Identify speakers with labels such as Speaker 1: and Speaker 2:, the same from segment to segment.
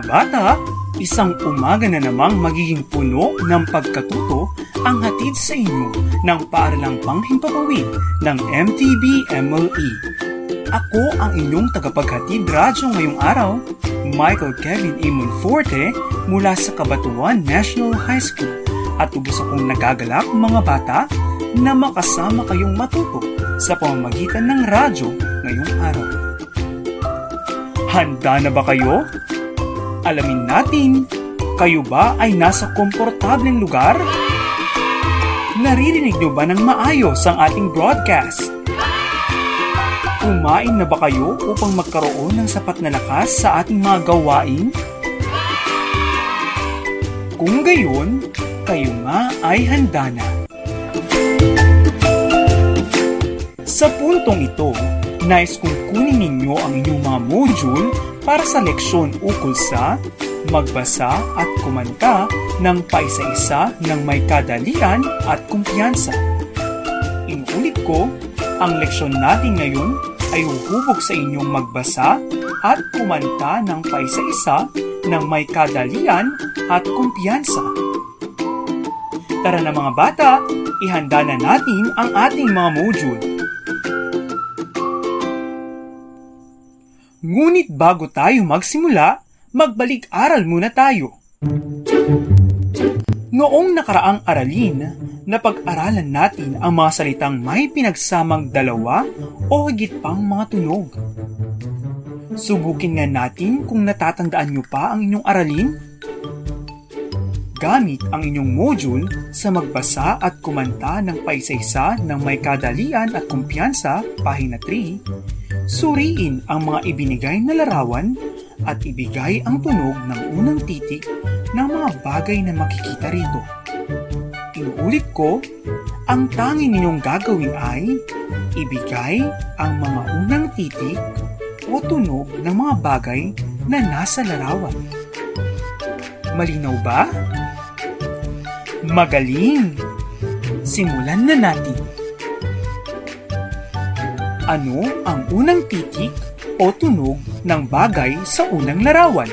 Speaker 1: Mga bata, isang umaga na namang magiging puno ng pagkatuto ang hatid sa inyo ng paaralang panghimpapawid ng MTB MLE. Ako ang inyong tagapaghatid radyo ngayong araw, Michael Kevin A. Monforte mula sa Kabatuan National High School at ubos akong nagagalak mga bata na makasama kayong matuto sa pamamagitan ng radyo ngayong araw. Handa na ba kayo? Alamin natin, kayo ba ay nasa komportableng lugar? Naririnig niyo ba ng maayos ang ating broadcast? Kumain na ba kayo upang magkaroon ng sapat na lakas sa ating mga gawain? Kung gayon, kayo nga ay handa na. Sa puntong ito, nais kong kunin ninyo ang inyong mga module para sa leksyon ukol sa magbasa at kumanta ng paisa-isa ng may kadalian at kumpiyansa. Inuulit ko, ang leksyon natin ngayon ay huhubog sa inyong magbasa at kumanta ng paisa-isa ng may kadalian at kumpiyansa. Tara na mga bata, ihanda na natin ang ating mga module. Ngunit bago tayo magsimula, magbalik-aral muna tayo. Noong nakaraang aralin, napag-aralan natin ang mga salitang may pinagsamang dalawa o higit pang mga tunog. Subukin nga natin kung natatandaan nyo pa ang inyong aralin. Gamit ang inyong module sa magbasa at kumanta ng paisa-isa ng may kadalian at kumpiyansa, pahina 3, suriin ang mga ibinigay na larawan at ibigay ang tunog ng unang titik ng mga bagay na makikita rito. Inuulit ko, ang tanging ninyong gagawin ay ibigay ang mga unang titik o tunog ng mga bagay na nasa larawan. Malinaw ba? Magaling! Simulan na natin. Ano ang unang titik o tunog ng bagay sa unang larawan?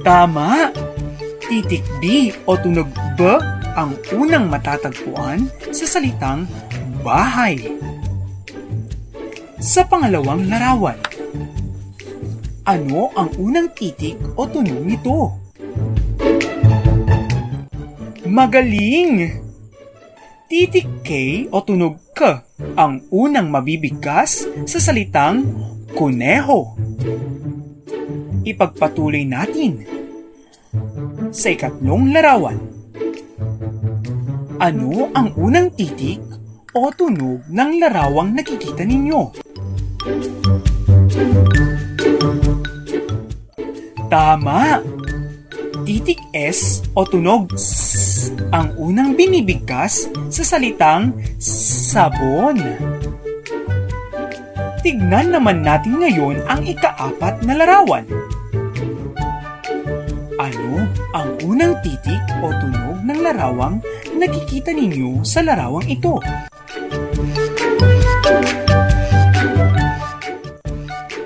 Speaker 1: Tama! Titik B o tunog B ang unang matatagpuan sa salitang bahay. Sa pangalawang larawan, ano ang unang titik o tunog nito? Magaling! Titik K o tunog K ang unang mabibigkas sa salitang kuneho. Ipagpatuloy natin. Sa ikatlong larawan, ano ang unang titik o tunog ng larawang nakikita ninyo? Tama! Titik S o tunog S ang unang binibigkas sa salitang sabon. Tignan naman natin ngayon ang ikaapat na larawan. Ano ang unang titik o tunog ng larawang nakikita ninyo sa larawang ito?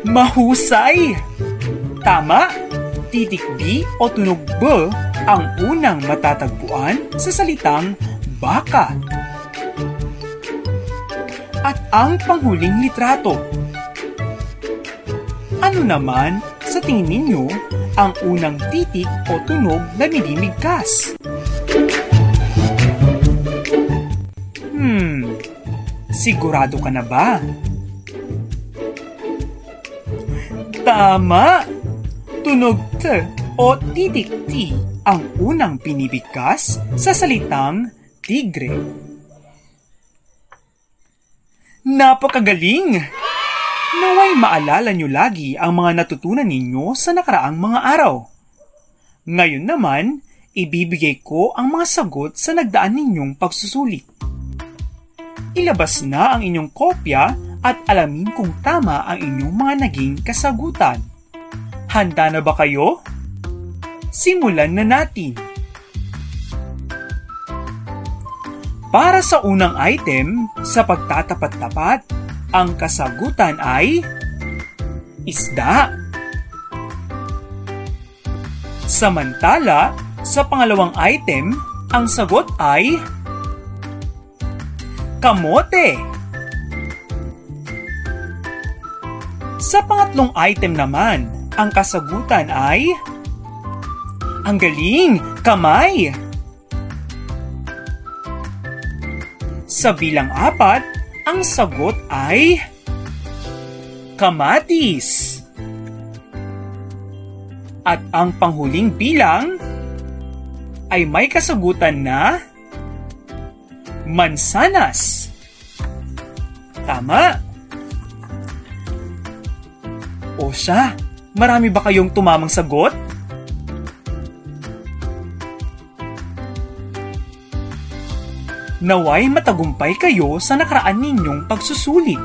Speaker 1: Mahusay! Tama! Titik B o tunog B ang unang matatagpuan sa salitang baka. At ang panghuling litrato. Ano naman sa tingin ninyo ang unang titik o tunog na binibigkas? Hmm, sigurado ka na ba? Tama! Tunog T o titik T ang unang pinibigkas sa salitang tigre. Napakagaling! Naway maalala nyo lagi ang mga natutunan ninyo sa nakaraang mga araw. Ngayon naman, ibibigay ko ang mga sagot sa nagdaan ninyong pagsusulit. Ilabas na ang inyong kopya at alamin kung tama ang inyong mga naging kasagutan. Handa na ba kayo? Simulan na natin! Para sa unang item, sa pagtatapat-tapat, ang kasagutan ay isda. Samantala, sa pangalawang item, ang sagot ay kamote. Sa pangatlong item naman, ang kasagutan ay ang galing, kamay. Sa bilang apat, ang sagot ay kamatis. At ang panghuling bilang ay may kasagutan na mansanas. Tama. O siya, marami ba kayong tumamang sagot? Naway matagumpay kayo sa nakaraan ninyong pagsusulit.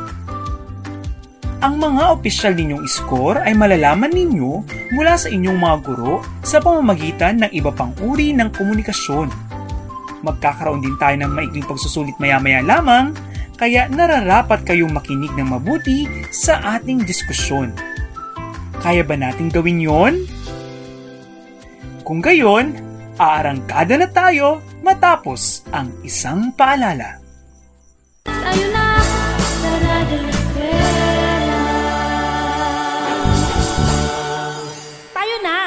Speaker 1: Ang mga opisyal ninyong score ay malalaman ninyo mula sa inyong mga guro sa pamamagitan ng iba pang uri ng komunikasyon. Magkakaroon din tayo ng maikling pagsusulit maya-maya lamang, kaya nararapat kayong makinig ng mabuti sa ating diskusyon. Kaya ba nating gawin yon? Kung gayon, aarangkada na tayo matapos ang isang paalala.
Speaker 2: Tayo na sa Radyo Eskwela. Tayo na!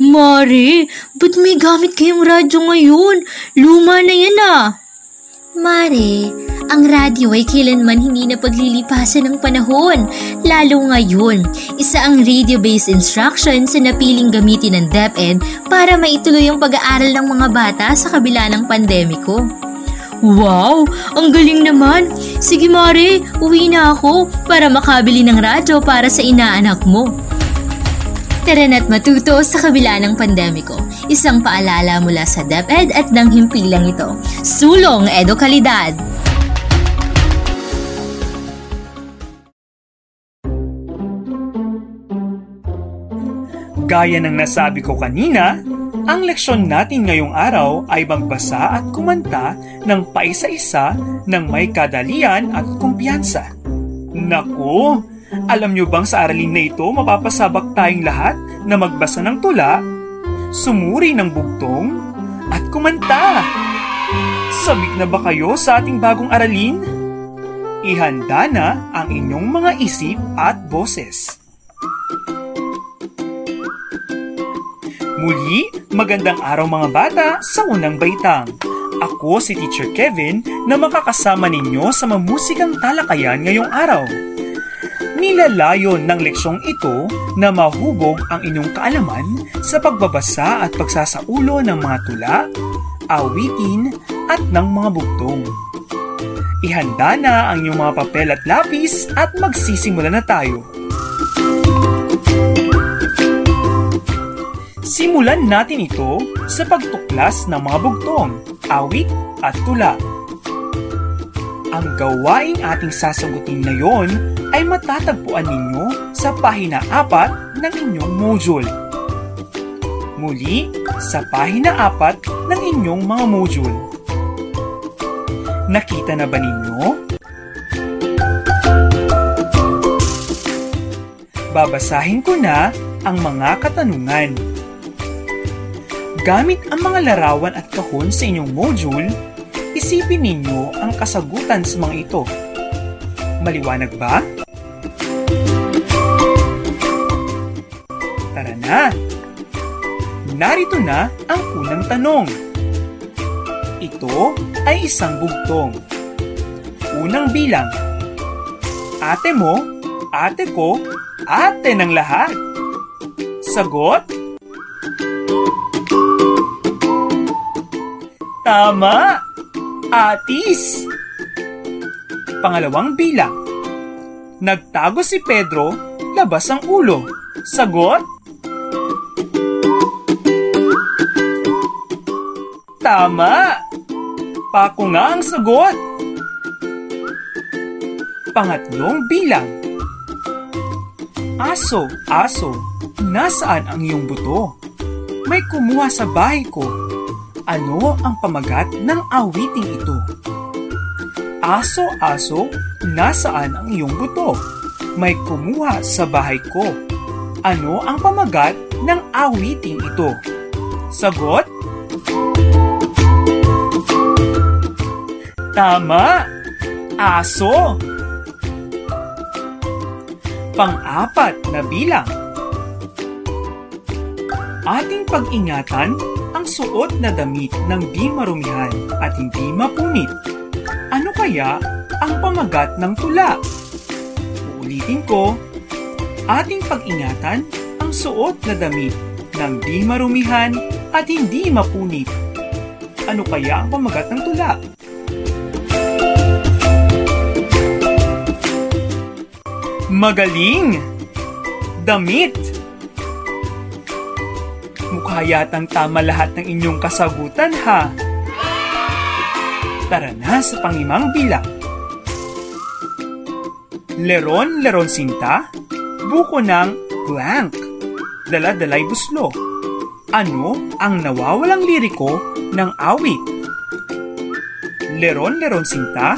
Speaker 3: Mari, ba't may gamit kayong radyo ngayon? Luma na yan ah.
Speaker 4: Mare, ang radyo ay kailanman hindi na paglilipasan ng panahon, lalo ngayon. Isa ang radio-based instruction sa napiling gamitin ng DepEd para maituloy ang pag-aaral ng mga bata sa kabila ng pandemiko.
Speaker 3: Wow, ang galing naman. Sige Mari, uwi na ako para makabili ng radyo para sa inaanak mo.
Speaker 4: Tara na't matuto sa kabila ng pandemiko. Isang paalala mula sa DepEd at ng himpilang ito. Sulong Edukalidad!
Speaker 1: Gaya ng nasabi ko kanina, ang leksyon natin ngayong araw ay magbasa at kumanta ng paisa-isa ng may kadalian at kumpiyansa. Naku, alam nyo bang sa aralin na ito mapapasabak tayong lahat na magbasa ng tula, sumuri ng bugtong, at kumanta? Sabik na ba kayo sa ating bagong aralin? Ihanda na ang inyong mga isip at boses. Muli, magandang araw mga bata sa unang baitang. Ako si Teacher Kevin na makakasama ninyo sa mamusikang talakayan ngayong araw. Nilalayon ng leksyong ito na mahubog ang inyong kaalaman sa pagbabasa at pagsasaulo ng mga tula, awitin at ng mga bugtong. Ihanda na ang inyong mga papel at lapis at magsisimula na tayo. Simulan natin ito sa pagtuklas ng mga bugtong, awit at tula. Ang gawaing ating sasagutin ngayon ay matatagpuan ninyo sa pahina 4 ng inyong module. Muli, sa pahina 4 ng inyong mga module. Nakita na ba ninyo? Babasahin ko na ang mga katanungan. Gamit ang mga larawan at kahon sa inyong module, isipin ninyo ang kasagutan sa mga ito. Maliwanag ba? Tara na! Narito na ang unang tanong. Ito ay isang bugtong. Unang bilang. Ate mo, ate ko, ate ng lahat. Sagot? Tama! Atis! Pangalawang bilang. Nagtago si Pedro, labas ang ulo. Sagot? Tama! Pako nga ang sagot. Pangatlong bilang. Aso, aso, nasaan ang iyong buto? May kumuha sa bahay ko. Ano ang pamagat ng awiting ito? Aso, aso, nasaan ang iyong buto? May kumuha sa bahay ko. Ano ang pamagat ng awiting ito? Sagot? Tama! Aso! Pang-apat na bilang. Ating pag-ingatan suot na damit ng di marumihan at hindi mapunit. Ano kaya ang pamagat ng tula? Uulitin ko, ating pag-ingatan ang suot na damit ng di marumihan at hindi mapunit. Ano kaya ang pamagat ng tula? Magaling! Damit! Mukha yatang tama lahat ng inyong kasagutan ha. Tara na sa pangimang bilang. Leron, leron sinta, buko ng blank, dala-dalay buslo. Ano ang nawawalang liriko ng awit? Leron, leron sinta,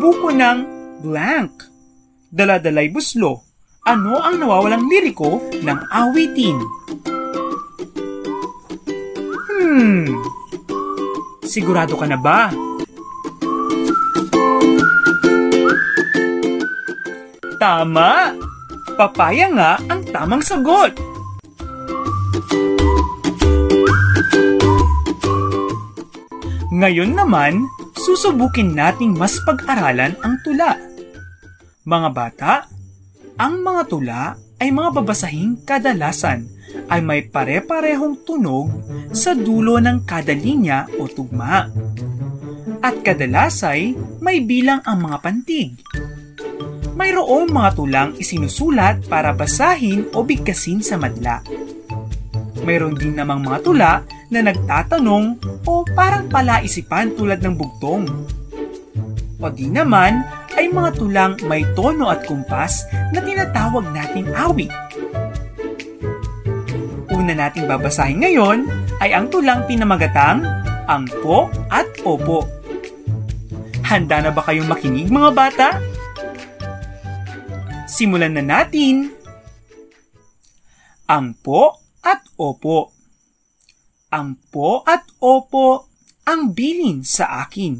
Speaker 1: buko ng blank, dala-dalay buslo. Ano ang nawawalang liriko ng awitin? Hmm, sigurado ka na ba? Tama! Papaya nga ang tamang sagot. Ngayon naman, susubukin nating mas pag-aralan ang tula. Mga bata, ang mga tula ay mga babasahing kadalasan ay may pare-parehong tunog sa dulo ng kada linya o tugma. At kadalas ay may bilang ang mga pantig. Mayroong mga tulang isinusulat para basahin o bigkasin sa madla. Mayroon din namang mga tula na nagtatanong o parang palaisipan tulad ng bugtong. O di naman ay mga tulang may tono at kumpas na tinatawag nating awit. Una nating babasahin ngayon ay ang tulang pinamagatang Angpo at Opo. Handa na ba kayong makinig mga bata? Simulan na natin! Angpo at Opo Angpo at Opo ang bilin sa akin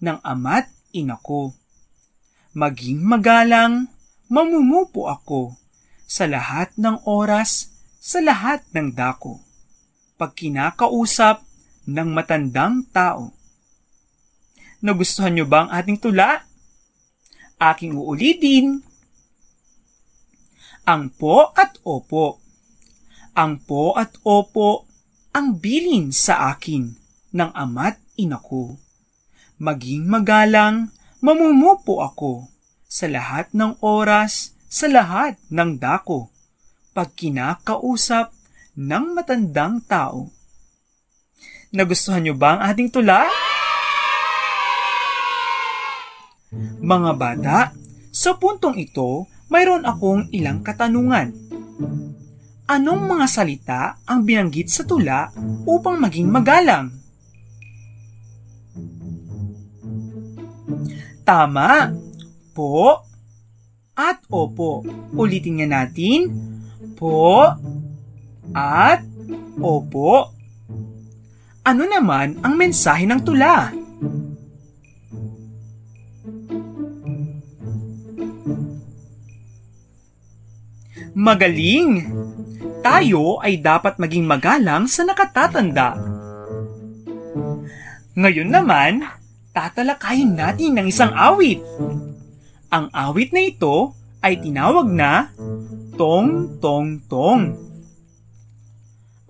Speaker 1: ng ama't ina ko. Maging magalang, mamumupo ako sa lahat ng oras, sa lahat ng dako. Pag kinakausap ng matandang tao. Nagustuhan niyo ba ang ating tula? Aking uulitin. Ang po at opo. Ang po at opo ang bilin sa akin ng ama't ina ko. Maging magalang, mamumupo ako sa lahat ng oras, sa lahat ng dako, pag kinakausap ng matandang tao. Nagustuhan niyo ba ang ating tula? Mga bata, sa puntong ito, mayroon akong ilang katanungan. Anong mga salita ang binanggit sa tula upang maging magalang? Tama. Po at opo. Ulitin nga natin. Po at opo. Ano naman ang mensahe ng tula? Magaling! Tayo ay dapat maging magalang sa nakatatanda. Ngayon naman, tatalakayin natin ng isang awit. Ang awit na ito ay tinawag na Tong Tong Tong.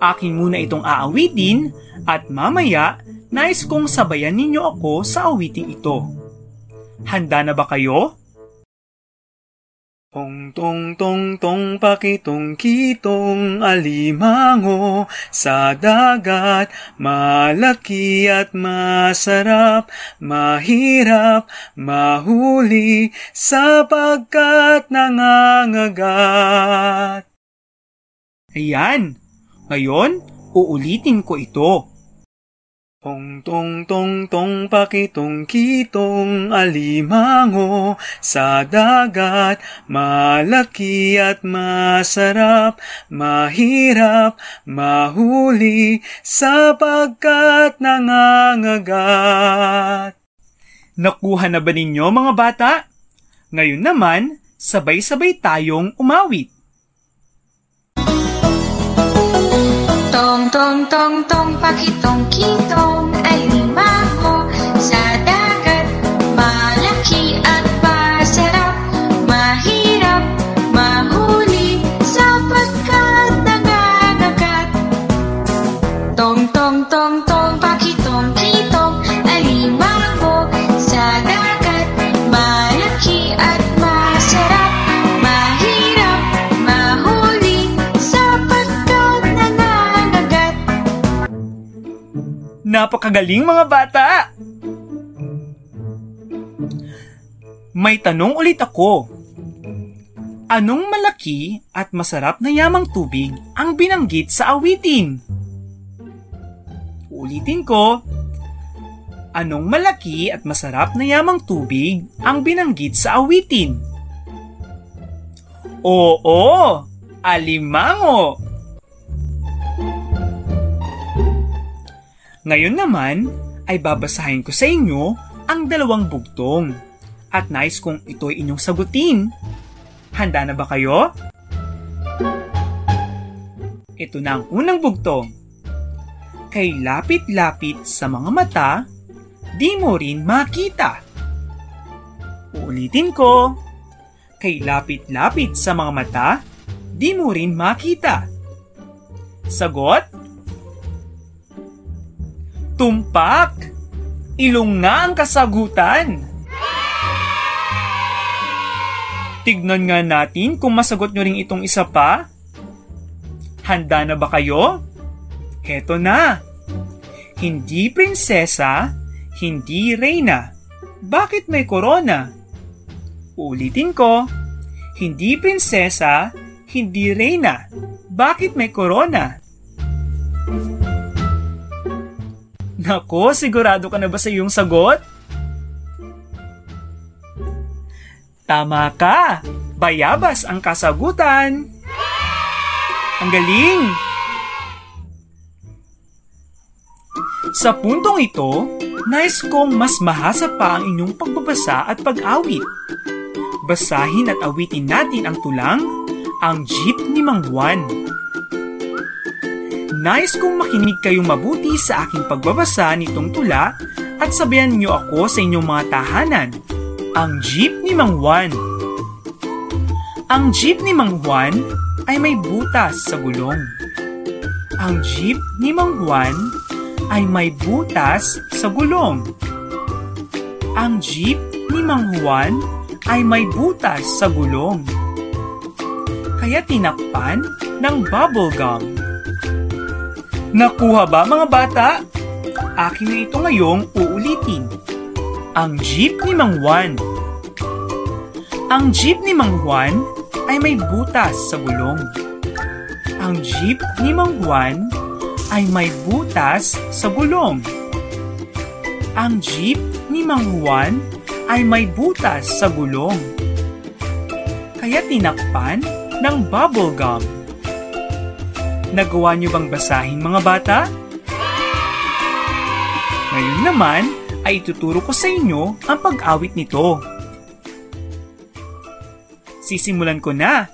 Speaker 1: Akin muna itong aawitin at mamaya nais kong sabayan ninyo ako sa awiting ito. Handa na ba kayo? Tong tong tong tong pakitong kitong alimango sa dagat. Malaki at masarap mahirap mahuli sapagkat nangangagat. Ayan ngayon uulitin ko ito Tong tong tong tong pakitong kitong alimango sa dagat malaki at masarap mahirap mahuli sapagkat nangangagat Nakuha na ba ninyo mga bata? Ngayon naman, sabay-sabay tayong umawit.
Speaker 5: Tong tong tong tong pakitong kitong alimango sa
Speaker 1: Napakagaling mga bata! May tanong ulit ako. Anong malaki at masarap na yamang tubig ang binanggit sa awitin? Ulitin ko. Anong malaki at masarap na yamang tubig ang binanggit sa awitin? Oo, alimango! Ngayon naman ay babasahin ko sa inyo ang dalawang bugtong at nais kong ito'y inyong sagutin. Handa na ba kayo? Ito na ang unang bugtong. Kay lapit-lapit sa mga mata, di mo rin makita. Uulitin ko. Kay lapit-lapit sa mga mata, di mo rin makita. Sagot? Tumpak! Ilong nga ang kasagutan! Tignan nga natin kung masagot nyo rin itong isa pa. Handa na ba kayo? Heto na! Hindi prinsesa, hindi reyna. Bakit may korona? Ulitin ko. Hindi prinsesa, hindi reyna. Bakit may korona? Nako, sigurado ka na ba sa iyong sagot? Tama ka! Bayabas ang kasagutan! Ang galing! Sa puntong ito, nais kong mas mahasa pa ang inyong pagbabasa at pag-awit. Basahin at awitin natin ang tulang, ang Jeep ni Mang Juan. Nais kong makinig kayong mabuti sa aking pagbabasa nitong tula at sabihan niyo ako sa inyong mga tahanan. Ang Jeep ni Mang Juan. Ang jeep ni Mang Juan ay may butas sa gulong. Ang jeep ni Mang Juan ay may butas sa gulong. Ang jeep ni Mang Juan ay may butas sa gulong. Kaya tinakpan ng bubble gum. Nakuha ba mga bata? Akin na ito ngayong uulitin. Ang jeep ni Mang Juan. Ang jeep ni Mang Juan ay may butas sa gulong. Ang jeep ni Mang Juan ay may butas sa gulong. Ang jeep ni Mang Juan ay may butas sa gulong. Kaya tinakpan ng bubble gum. Nagawa niyo bang basahin mga bata? Ngayon naman ay ituturo ko sa inyo ang pag-awit nito. Sisimulan ko na.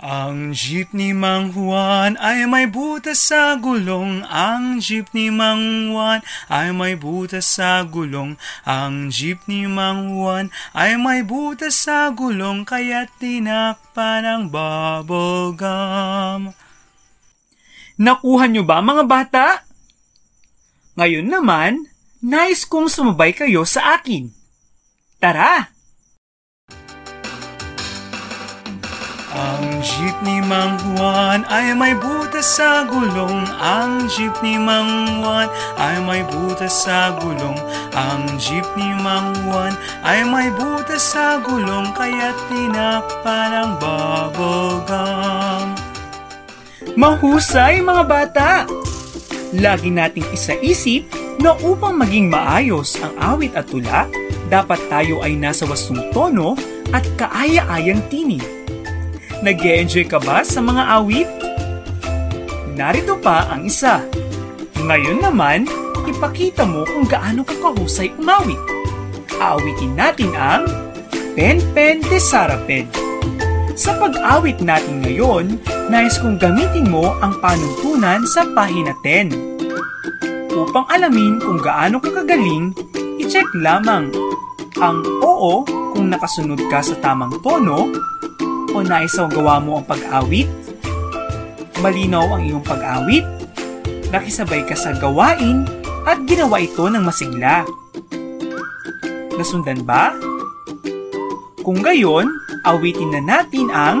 Speaker 1: Ang jeep ni Mang Juan ay may butas sa gulong. Ang jeep ni Mang Juan ay may butas sa gulong. Ang jeep ni Mang Juan ay may butas sa gulong kaya tinakpan ng bubble gum. Nakuha niyo ba mga bata? Ngayon naman, nais kong sumabay kayo sa akin. Tara! Ang jeep ni Mang Juan ay may butas sa gulong Ang jeep ni Mang Juan ay may butas sa gulong Ang jeep ni Mang Juan ay may butas sa gulong Kaya tinakpan ang bubble gum Mahusay mga bata! Lagi nating isaisip na upang maging maayos ang awit at tula, dapat tayo ay nasa wastong tono at kaaya-ayang tinig. nag enjoy ka ba sa mga awit? Narito pa ang isa. Ngayon naman, ipakita mo kung gaano ka kahusay umawit. Aawitin natin ang Pen Pen de Saraped. Sa pag-awit natin ngayon, nais kong gamitin mo ang panuntunan sa pahina 10. Upang alamin kung gaano ka kagaling, i-check lamang ang oo kung nakasunod ka sa tamang tono o naisaw gawa mo ang pag-awit? Malinaw ang iyong pag-awit? Nakisabay ka sa gawain at ginawa ito ng masigla. Nasundan ba? Kung gayon, awitin na natin ang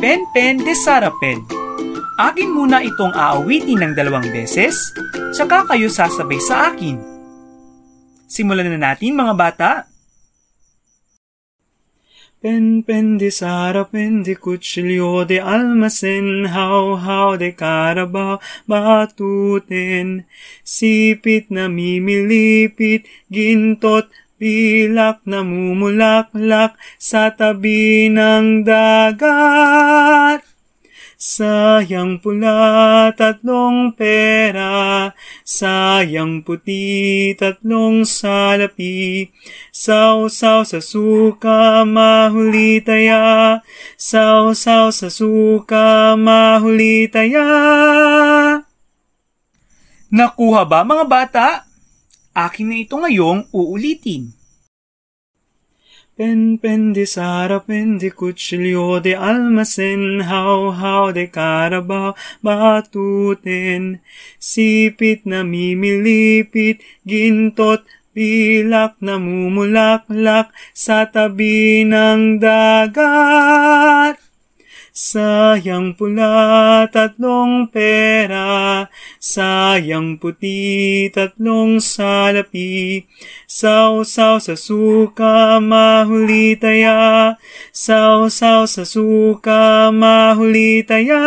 Speaker 1: Pen Pen de Sarapen. Akin muna itong aawitin ng dalawang beses, tsaka kayo sasabay sa akin. Simulan na natin mga bata. Pen pen de Sara, pen de cuchillo de almacen, how how de carabao, batuten. Sipit na mimilipit, gintot, pilak na mumulaklak sa tabi ng dagat. Sayang pula, tatlong pera, sayang puti, tatlong salapi, sausaw sa suka, mahuli taya, sausaw sa suka, mahuli taya. Nakuha ba mga bata? Akin na ito ngayong uulitin. Pen pen de Sara, pen de cuchillo de almacen, how how de carabao, batuten. Sipit na mimilipit, gintot, pilak na mumulaklak sa tabi ng dagat. Sayang pula, tatlong pera, sayang puti, tatlong salapi, sausaw sa suka, mahuli taya, sausaw sa suka, mahuli taya.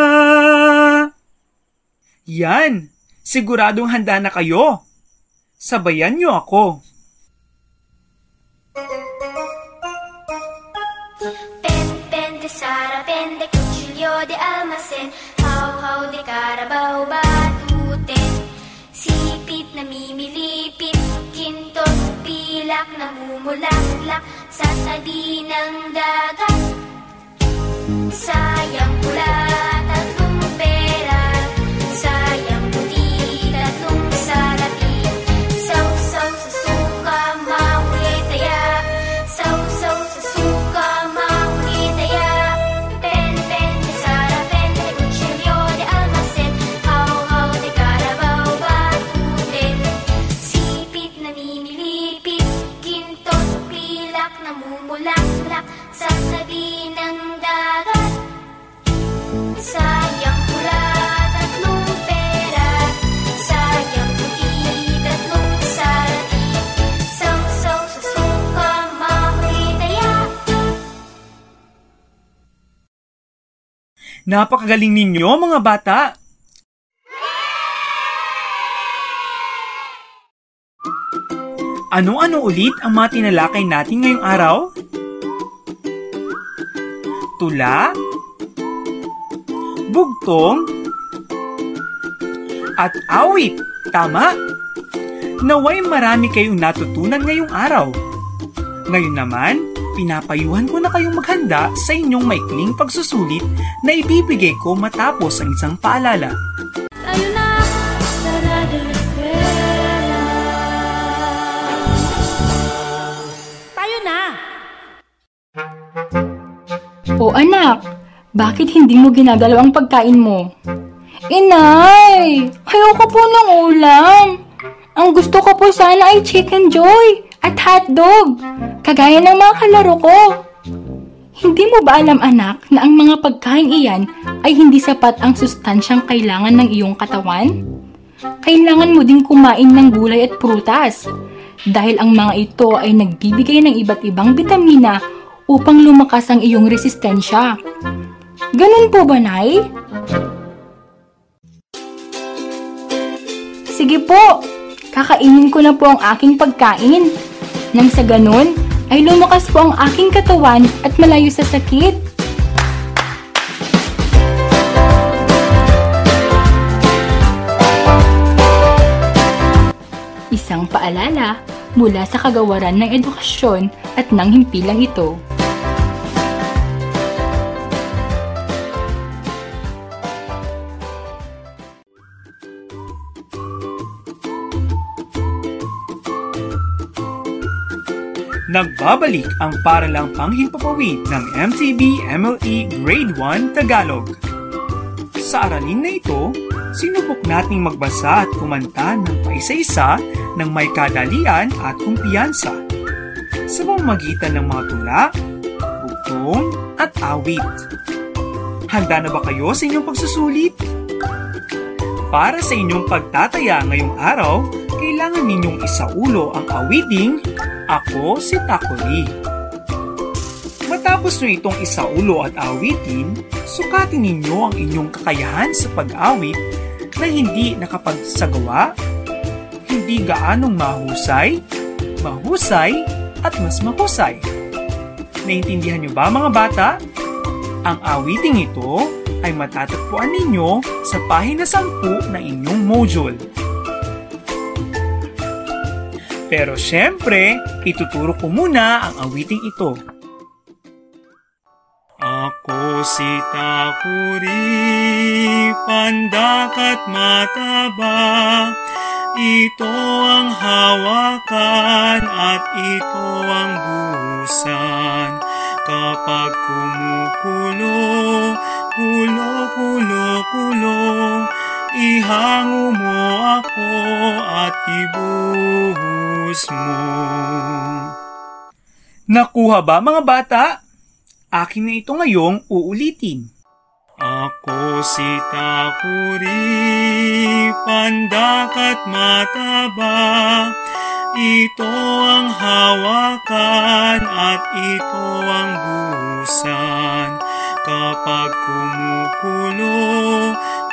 Speaker 1: Yan! Siguradong handa na kayo! Sabayan niyo ako!
Speaker 2: Pilak na mumulaklak Sa tabi ng dagat. Sayang pula,
Speaker 1: Napakagaling ninyo mga bata! Ano-ano ulit ang mga tinalakay natin ngayong araw? Tula, bugtong, at awit. Tama! Naway marami kayong natutunan ngayong araw. Ngayon naman, pinapayuhan ko na kayong maghanda sa inyong maikling pagsusulit na ibibigay ko matapos ang isang paalala.
Speaker 2: Tayo na Eskwela. Tayo na!
Speaker 6: O anak, bakit hindi mo ginagalaw ang pagkain mo? Inay, ayoko po ng ulam. Ang gusto ko po sana ay chicken joy at hotdog. Kagaya ng mga kalaro ko. Hindi mo ba alam anak na ang mga pagkain iyan ay hindi sapat ang sustansyang kailangan ng iyong katawan? Kailangan mo ding kumain ng gulay at prutas dahil ang mga ito ay nagbibigay ng iba't ibang bitamina upang lumakas ang iyong resistensya. Ganun po ba, Nay? Sige po, kakainin ko na po ang aking pagkain. Nang sa ganun, ay lumakas po ang aking katawan at malayo sa sakit. Isang paalala mula sa kagawaran ng edukasyon at ng himpilang ito.
Speaker 1: Nagbabalik ang paralang panghimpapawid ng MTB MLE Grade 1 Tagalog. Sa aralin na ito, sinubok nating magbasa at kumanta ng paisa-isa ng may kadalian at kumpiyansa sa pamamagitan ng mga tula, bugtong at awit. Handa na ba kayo sa inyong pagsusulit? Para sa inyong pagtataya ngayong araw, kailangan ninyong isaulo ang awiting Ako si Takuri. Matapos nyo itong isaulo at awitin, sukatin ninyo ang inyong kakayahan sa pag-awit na hindi nakapagsagawa, hindi gaanong mahusay, mahusay, at mas mahusay. Naintindihan nyo ba mga bata? Ang awiting ito ay matatagpuan ninyo sa pahina 10 ng inyong module. Pero syempre, ituturo ko muna ang awiting ito. Ako si Takuri, pandak at mataba. Ito ang hawakan at ito ang buhusan. Kapag kumukulo, kulo, kulo, kulo, ihango mo ako at ibuhos mo. Nakuha ba mga bata? Akin na ito ngayong uulitin. Ako si Takuri, pandak at mataba. Ito ang hawakan at ito ang buhusan. Kapag kumukulo,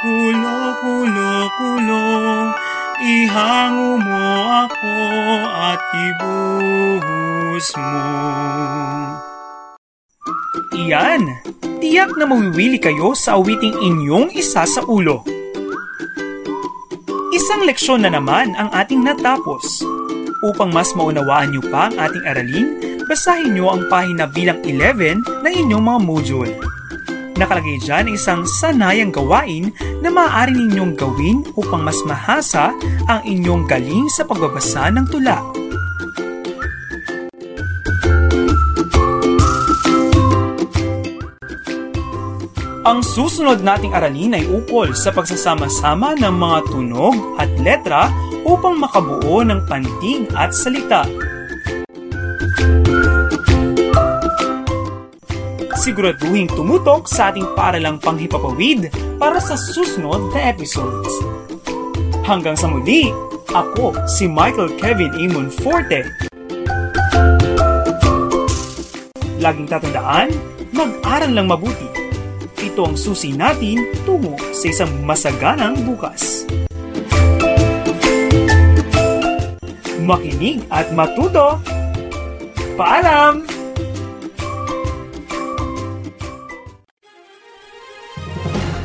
Speaker 1: kulo, kulo, kulo, ihango mo ako at ibuhos mo. Iyan! Tiyak na mawiwili kayo sa awiting inyong isa sa ulo. Isang leksyon na naman ang ating natapos. Upang mas maunawaan niyo pa ang ating aralin, basahin niyo ang pahina bilang 11 ng inyong mga module. Nakalagay dyan ang isang sanayang gawain na maaari ninyong gawin upang mas mahasa ang inyong galing sa pagbabasa ng tula. Ang susunod nating aralin ay ukol sa pagsasama-sama ng mga tunog at letra upang makabuo ng pantig at salita. Siguraduhin tumutok sa ating paralang panghipapawid para sa susunod na episodes. Hanggang sa muli, ako si Michael Kevin Amon Forte. Laging tatandaan, mag-aral lang mabuti ito ang susi natin tungo sa isang masaganang bukas. Makinig at matuto! Paalam!